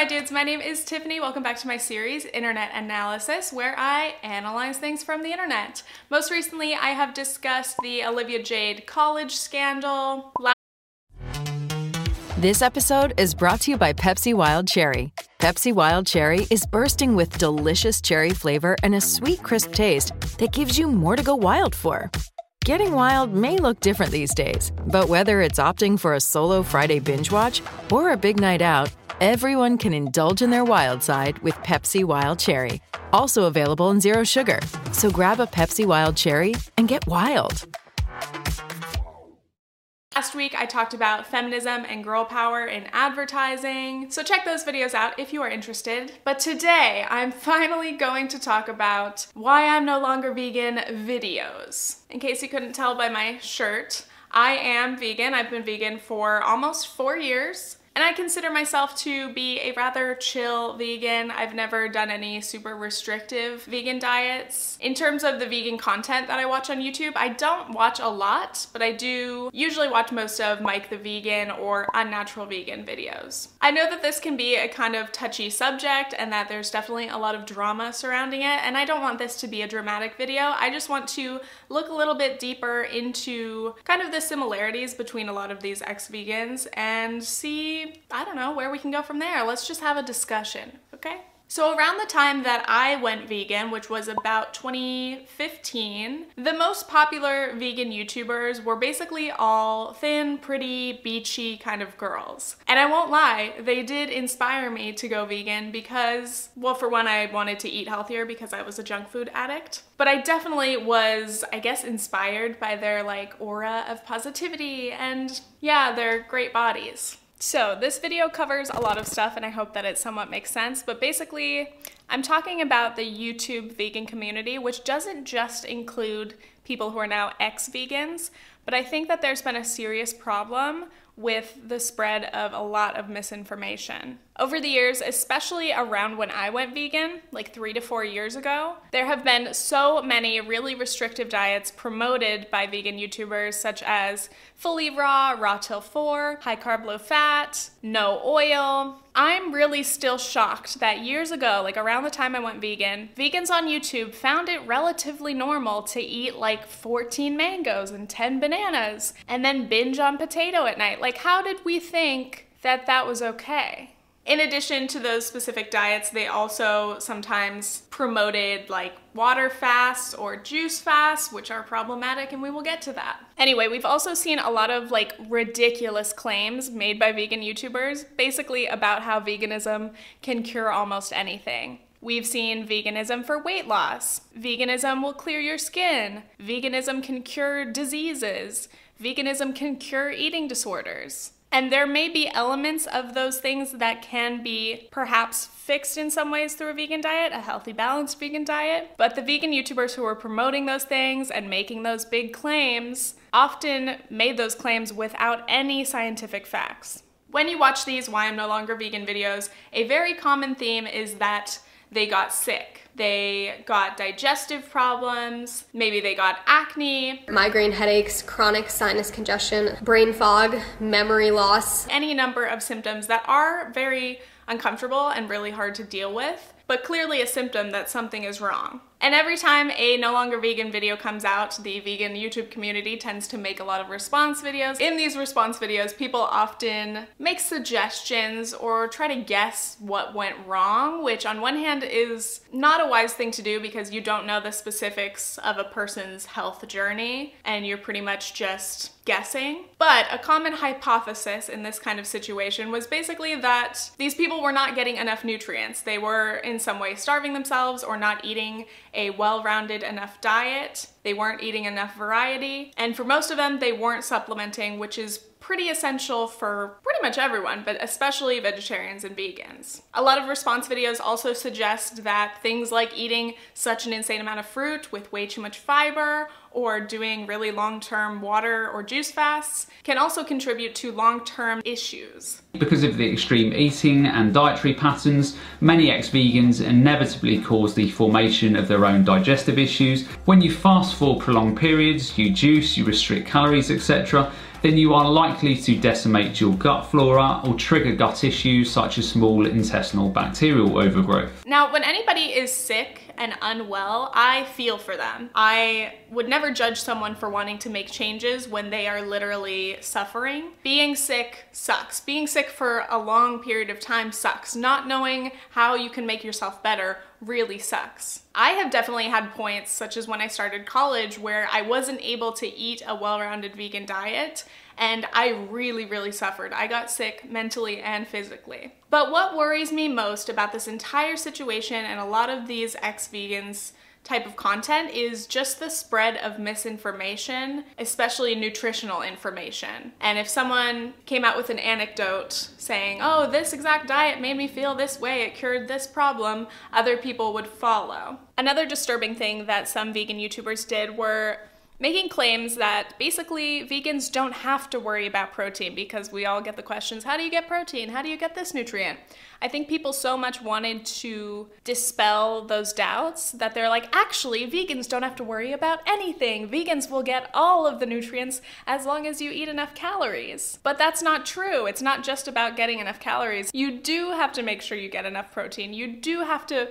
my dudes, my name is Tiffany. Welcome back to my series, Internet Analysis, where I analyze things from the internet. Most recently, I have discussed the Olivia Jade college scandal. This episode is brought to you by Pepsi Wild Cherry. Pepsi Wild Cherry is bursting with delicious cherry flavor and a sweet, crisp taste that gives you more to go wild for. Getting wild may look different these days, but whether it's opting for a solo Friday binge watch or a big night out, everyone can indulge in their wild side with Pepsi Wild Cherry. Also available in Zero Sugar. So grab a Pepsi Wild Cherry and get wild. Last week I talked about feminism and girl power in advertising, so check those videos out if you are interested. But today I'm finally going to talk about why I'm no longer vegan videos. In case you couldn't tell by my shirt, I am vegan. I've been vegan for almost four years. And I consider myself to be a rather chill vegan. I've never done any super restrictive vegan diets. In terms of the vegan content that I watch on YouTube, I don't watch a lot, but I do usually watch most of Mic the Vegan or Unnatural Vegan videos. I know that this can be a kind of touchy subject and that there's definitely a lot of drama surrounding it, and I don't want this to be a dramatic video. I just want to look a little bit deeper into kind of the similarities between a lot of these ex-vegans and see I don't know, where we can go from there. Let's just have a discussion, okay? So around the time that I went vegan, which was about 2015, the most popular vegan YouTubers were basically all thin, pretty, beachy kind of girls. And I won't lie, they did inspire me to go vegan because, well, for one, I wanted to eat healthier because I was a junk food addict. But I definitely was, I guess, inspired by their like aura of positivity and yeah, their great bodies. So this video covers a lot of stuff and I hope that it somewhat makes sense, but basically I'm talking about the YouTube vegan community, which doesn't just include people who are now ex-vegans, but I think that there's been a serious problem with the spread of a lot of misinformation. Over the years, especially around when I went vegan, like three to four years ago, there have been so many really restrictive diets promoted by vegan YouTubers, such as fully raw, raw till four, high carb, low fat, no oil. I'm really still shocked that years ago, like around the time I went vegan, vegans on YouTube found it relatively normal to eat like 14 mangoes and 10 bananas and then binge on potato at night. Like, how did we think that that was okay? In addition to those specific diets, they also sometimes promoted like water fasts or juice fasts, which are problematic, and we will get to that. Anyway, we've also seen a lot of like ridiculous claims made by vegan YouTubers, basically about how veganism can cure almost anything. We've seen veganism for weight loss. Veganism will clear your skin. Veganism can cure diseases. Veganism can cure eating disorders. And there may be elements of those things that can be perhaps fixed in some ways through a vegan diet, a healthy, balanced vegan diet. But the vegan YouTubers who are promoting those things and making those big claims often made those claims without any scientific facts. When you watch these Why I'm No Longer Vegan videos, a very common theme is that they got sick. They got digestive problems, maybe they got acne, migraine headaches, chronic sinus congestion, brain fog, memory loss, any number of symptoms that are very uncomfortable and really hard to deal with, but clearly a symptom that something is wrong. And every time a no longer vegan video comes out, the vegan YouTube community tends to make a lot of response videos. In these response videos, people often make suggestions or try to guess what went wrong, which on one hand is not a wise thing to do because you don't know the specifics of a person's health journey and you're pretty much just guessing. But a common hypothesis in this kind of situation was basically that these people were not getting enough nutrients. They were in some way starving themselves or not eating a well-rounded enough diet. They weren't eating enough variety. And for most of them, they weren't supplementing, which is pretty essential for pretty much everyone, but especially vegetarians and vegans. A lot of response videos also suggest that things like eating such an insane amount of fruit with way too much fiber or doing really long-term water or juice fasts can also contribute to long-term issues. Because of the extreme eating and dietary patterns, many ex-vegans inevitably cause the formation of their own digestive issues. When you fast for prolonged periods, you juice, you restrict calories, etc., then you are likely to decimate your gut flora or trigger gut issues such as small intestinal bacterial overgrowth. Now, when anybody is sick and unwell, I feel for them. I would never judge someone for wanting to make changes when they are literally suffering. Being sick sucks. Being sick for a long period of time sucks. Not knowing how you can make yourself better really sucks. I have definitely had points, such as when I started college, where I wasn't able to eat a well rounded vegan diet and I really, really suffered. I got sick mentally and physically. But what worries me most about this entire situation and a lot of these ex vegans type of content is just the spread of misinformation, especially nutritional information. And if someone came out with an anecdote saying, oh, this exact diet made me feel this way, it cured this problem, other people would follow. Another disturbing thing that some vegan YouTubers did were making claims that basically vegans don't have to worry about protein because we all get the questions how do you get protein? How do you get this nutrient? I think people so much wanted to dispel those doubts that they're like, actually, vegans don't have to worry about anything. Vegans will get all of the nutrients as long as you eat enough calories. But that's not true. It's not just about getting enough calories. You do have to make sure you get enough protein. You do have to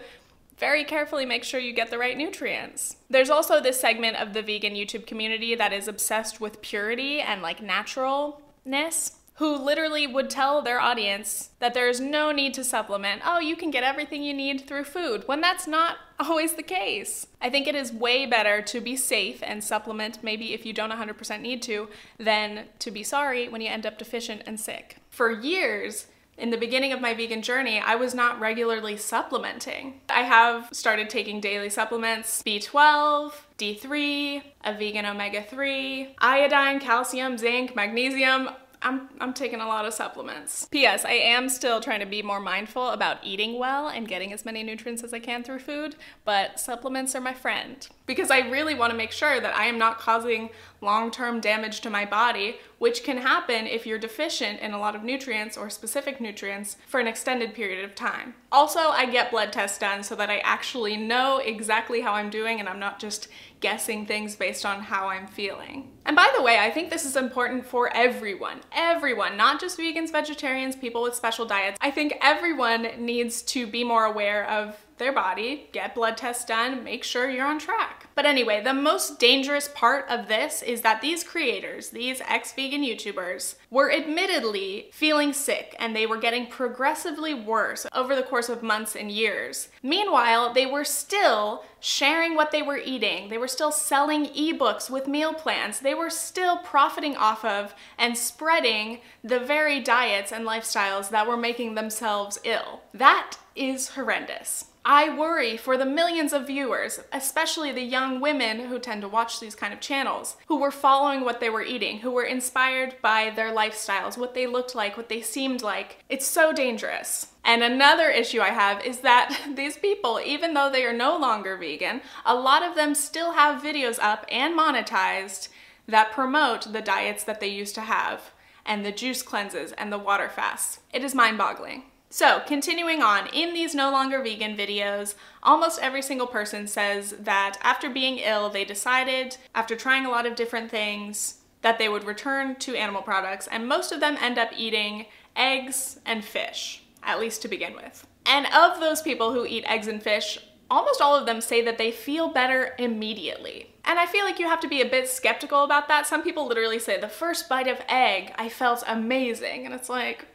very carefully make sure you get the right nutrients. There's also this segment of the vegan YouTube community that is obsessed with purity and like naturalness who literally would tell their audience that there's no need to supplement. Oh, you can get everything you need through food, when that's not always the case. I think it is way better to be safe and supplement, maybe if you don't 100% need to, than to be sorry when you end up deficient and sick. For years, in the beginning of my vegan journey, I was not regularly supplementing. I have started taking daily supplements B12, D3, a vegan omega 3, iodine, calcium, zinc, magnesium. I'm, I'm taking a lot of supplements. P.S. I am still trying to be more mindful about eating well and getting as many nutrients as I can through food, but supplements are my friend. Because I really want to make sure that I am not causing long term damage to my body, which can happen if you're deficient in a lot of nutrients or specific nutrients for an extended period of time. Also, I get blood tests done so that I actually know exactly how I'm doing and I'm not just guessing things based on how I'm feeling. And by the way, I think this is important for everyone. Everyone, not just vegans, vegetarians, people with special diets. I think everyone needs to be more aware of their body, get blood tests done, make sure you're on track. But anyway, the most dangerous part of this is that these creators, these ex vegan YouTubers, were admittedly feeling sick and they were getting progressively worse over the course of months and years. Meanwhile, they were still sharing what they were eating. They were still selling ebooks with meal plans. They were still profiting off of and spreading the very diets and lifestyles that were making themselves ill. That is horrendous. I worry for the millions of viewers, especially the young women who tend to watch these kind of channels, who were following what they were eating, who were inspired by their lifestyles, what they looked like, what they seemed like. It's so dangerous. And another issue I have is that these people, even though they are no longer vegan, a lot of them still have videos up and monetized that promote the diets that they used to have, and the juice cleanses and the water fasts. It is mind boggling. So, continuing on, in these no longer vegan videos, almost every single person says that after being ill, they decided, after trying a lot of different things, that they would return to animal products, and most of them end up eating eggs and fish, at least to begin with. And of those people who eat eggs and fish, almost all of them say that they feel better immediately. And I feel like you have to be a bit skeptical about that. Some people literally say, the first bite of egg, I felt amazing. And it's like,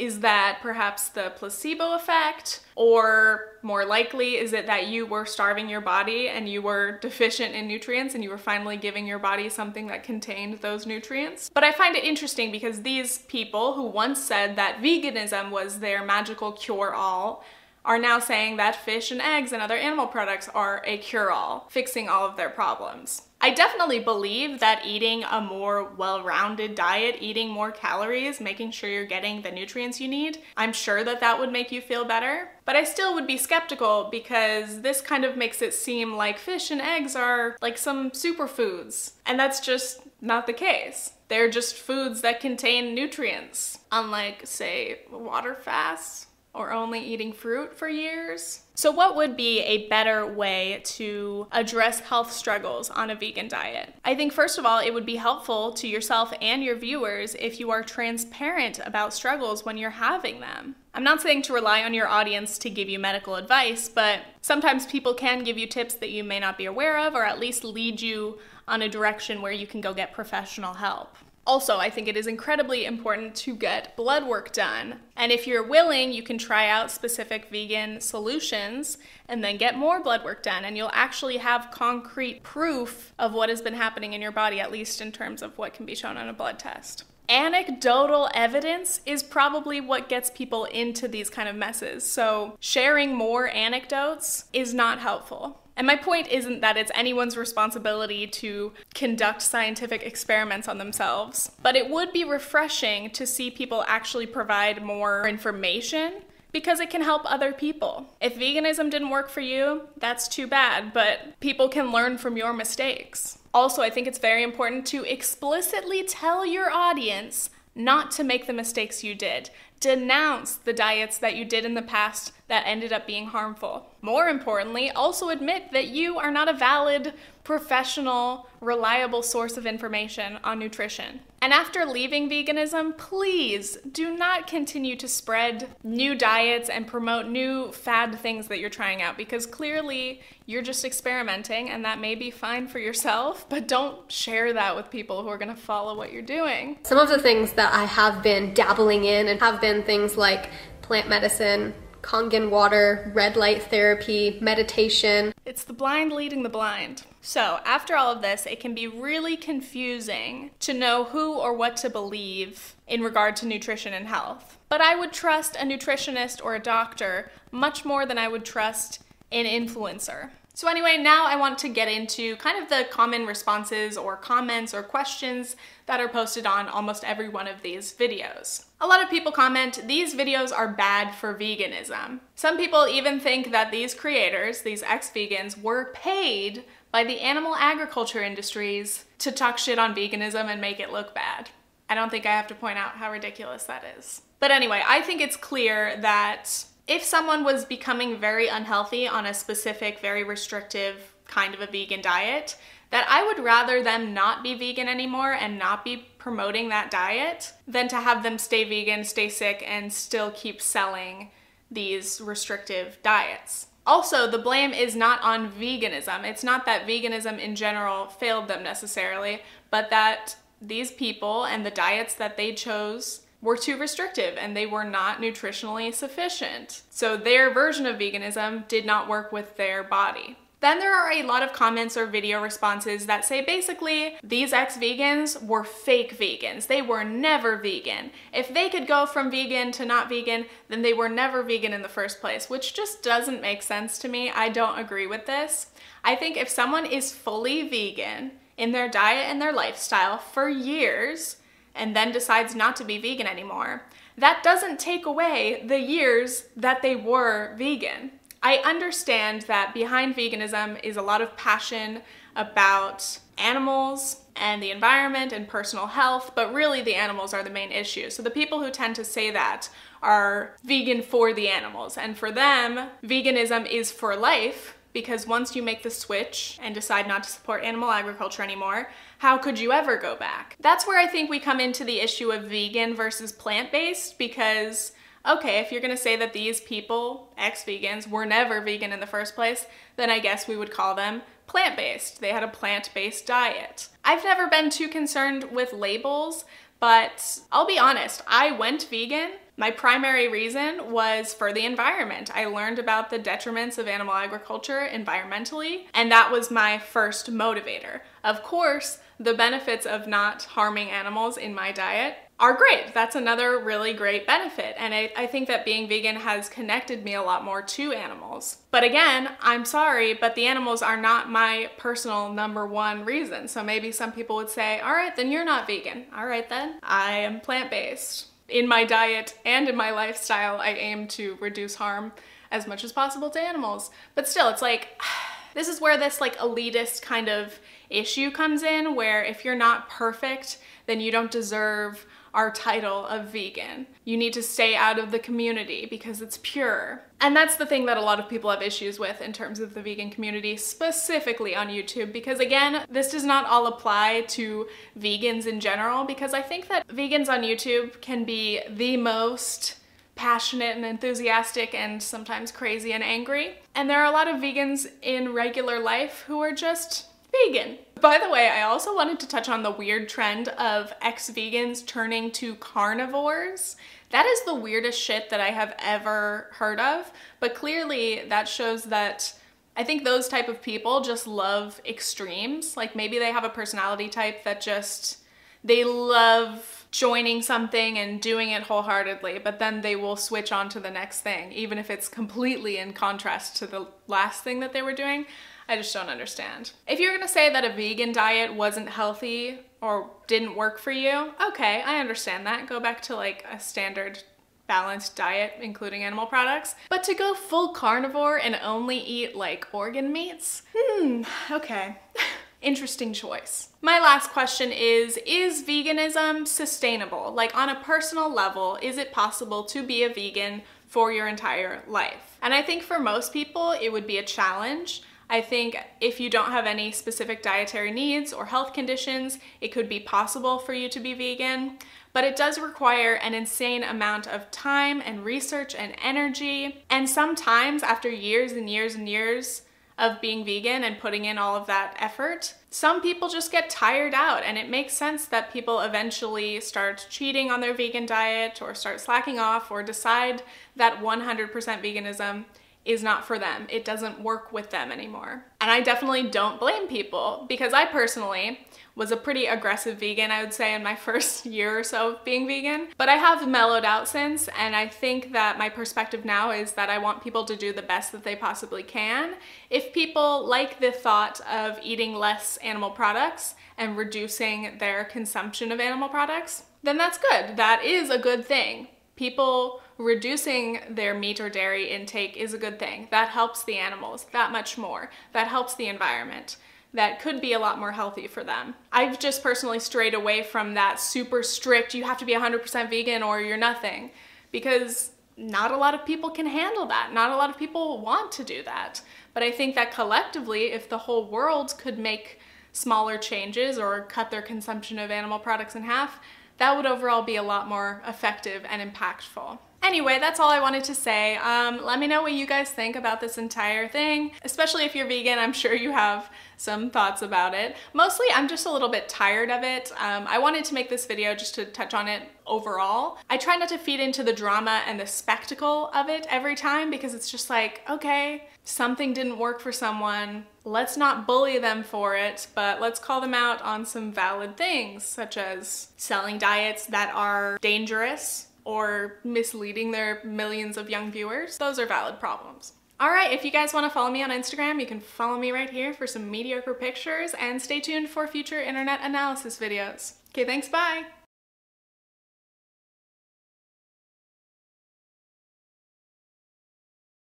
is that perhaps the placebo effect? Or more likely, is it that you were starving your body and you were deficient in nutrients and you were finally giving your body something that contained those nutrients? But I find it interesting because these people who once said that veganism was their magical cure all are now saying that fish and eggs and other animal products are a cure all, fixing all of their problems. I definitely believe that eating a more well rounded diet, eating more calories, making sure you're getting the nutrients you need, I'm sure that that would make you feel better. But I still would be skeptical because this kind of makes it seem like fish and eggs are like some superfoods. And that's just not the case. They're just foods that contain nutrients, unlike, say, water fasts or only eating fruit for years. So, what would be a better way to address health struggles on a vegan diet? I think, first of all, it would be helpful to yourself and your viewers if you are transparent about struggles when you're having them. I'm not saying to rely on your audience to give you medical advice, but sometimes people can give you tips that you may not be aware of, or at least lead you on a direction where you can go get professional help. Also, I think it is incredibly important to get blood work done. And if you're willing, you can try out specific vegan solutions and then get more blood work done. And you'll actually have concrete proof of what has been happening in your body, at least in terms of what can be shown on a blood test. Anecdotal evidence is probably what gets people into these kind of messes. So, sharing more anecdotes is not helpful. And my point isn't that it's anyone's responsibility to conduct scientific experiments on themselves, but it would be refreshing to see people actually provide more information because it can help other people. If veganism didn't work for you, that's too bad, but people can learn from your mistakes. Also, I think it's very important to explicitly tell your audience not to make the mistakes you did. Denounce the diets that you did in the past that ended up being harmful. More importantly, also admit that you are not a valid, professional, reliable source of information on nutrition. And after leaving veganism, please do not continue to spread new diets and promote new fad things that you're trying out because clearly you're just experimenting and that may be fine for yourself, but don't share that with people who are to follow what you're doing. Some of the things that I have been dabbling in and have been things like plant medicine, Kangen water, red light therapy, meditation. It's the blind leading the blind. So, after all of this, it can be really confusing to know who or what to believe in regard to nutrition and health. But I would trust a nutritionist or a doctor much more than I would trust an influencer. So, anyway, now I want to get into kind of the common responses or comments or questions that are posted on almost every one of these videos. A lot of people comment, these videos are bad for veganism. Some people even think that these creators, these ex-vegans, were paid by the animal agriculture industries to talk shit on veganism and make it look bad. I don't think I have to point out how ridiculous that is. But anyway, I think it's clear that if someone was becoming very unhealthy on a specific, very restrictive kind of a vegan diet, that I would rather them not be vegan anymore and not be promoting that diet than to have them stay vegan, stay sick, and still keep selling these restrictive diets. Also, the blame is not on veganism. It's not that veganism in general failed them necessarily, but that these people and the diets that they chose were too restrictive and they were not nutritionally sufficient. So their version of veganism did not work with their body. Then there are a lot of comments or video responses that say basically these ex vegans were fake vegans. They were never vegan. If they could go from vegan to not vegan, then they were never vegan in the first place, which just doesn't make sense to me. I don't agree with this. I think if someone is fully vegan in their diet and their lifestyle for years, and then decides not to be vegan anymore, that doesn't take away the years that they were vegan. I understand that behind veganism is a lot of passion about animals and the environment and personal health, but really the animals are the main issue. So the people who tend to say that are vegan for the animals. And for them, veganism is for life because once you make the switch and decide not to support animal agriculture anymore, how could you ever go back? That's where I think we come into the issue of vegan versus plant based because okay, if you're gonna say that these people, ex vegans, were never vegan in the first place, then I guess we would call them plant based. They had a plant based diet. I've never been too concerned with labels, but I'll be honest, I went vegan. My primary reason was for the environment. I learned about the detriments of animal agriculture environmentally, and that was my first motivator. Of course, the benefits of not harming animals in my diet are great. That's another really great benefit. And I, I, think that being vegan has connected me a lot more to animals. But again, I'm sorry, but the animals are not my personal number one reason. So maybe some people would say, all right, then you're not vegan. All right, then I am plant based. In my diet and in my lifestyle, I aim to reduce harm as much as possible to animals. But still, it's like, this is where this like elitist kind of issue comes in, where if you're not perfect, then you don't deserve our title of vegan. You need to stay out of the community because it's pure. And that's the thing that a lot of people have issues with in terms of the vegan community, specifically on YouTube, because again, this does not all apply to vegans in general, because I think that vegans on YouTube can be the most passionate and enthusiastic and sometimes crazy and angry. And there are a lot of vegans in regular life who are just vegan. By the way, I also wanted to touch on the weird trend of ex-vegans turning to carnivores. That is the weirdest shit that I have ever heard of, but clearly that shows that I think those type of people just love extremes. Like maybe they have a personality type that just they love joining something and doing it wholeheartedly, but then they will switch on to the next thing, even if it's completely in contrast to the last thing that they were doing. I just don't understand. If you're gonna say that a vegan diet wasn't healthy or didn't work for you, okay, I understand that. Go back to like a standard balanced diet, including animal products. But to go full carnivore and only eat like organ meats? Hmm, okay. Interesting choice. My last question is Is veganism sustainable? Like, on a personal level, is it possible to be a vegan for your entire life? And I think for most people, it would be a challenge. I think if you don't have any specific dietary needs or health conditions, it could be possible for you to be vegan, but it does require an insane amount of time and research and energy. And sometimes, after years and years and years of being vegan and putting in all of that effort, some people just get tired out, and it makes sense that people eventually start cheating on their vegan diet or start slacking off or decide that 100% veganism is not for them. It doesn't work with them anymore. And I definitely don't blame people because I personally was a pretty aggressive vegan, I would say, in my first year or so of being vegan. But I have mellowed out since, and I think that my perspective now is that I want people to do the best that they possibly can. If people like the thought of eating less animal products and reducing their consumption of animal products, then that's good. That is a good thing. People reducing their meat or dairy intake is a good thing. That helps the animals that much more. That helps the environment. That could be a lot more healthy for them. I've just personally strayed away from that super strict, you have to be 100% vegan or you're nothing, because not a lot of people can handle that. Not a lot of people want to do that. But I think that collectively, if the whole world could make smaller changes or cut their consumption of animal products in half, that would overall be a lot more effective and impactful. Anyway, that's all I wanted to say. Um, let me know what you guys think about this entire thing, especially if you're vegan. I'm sure you have some thoughts about it. Mostly, I'm just a little bit tired of it. Um, I wanted to make this video just to touch on it overall. I try not to feed into the drama and the spectacle of it every time because it's just like, okay, something didn't work for someone. Let's not bully them for it, but let's call them out on some valid things, such as selling diets that are dangerous or misleading their millions of young viewers. Those are valid problems. All right, if you guys want to follow me on Instagram, you can follow me right here for some mediocre pictures and stay tuned for future internet analysis videos. Okay, thanks, bye!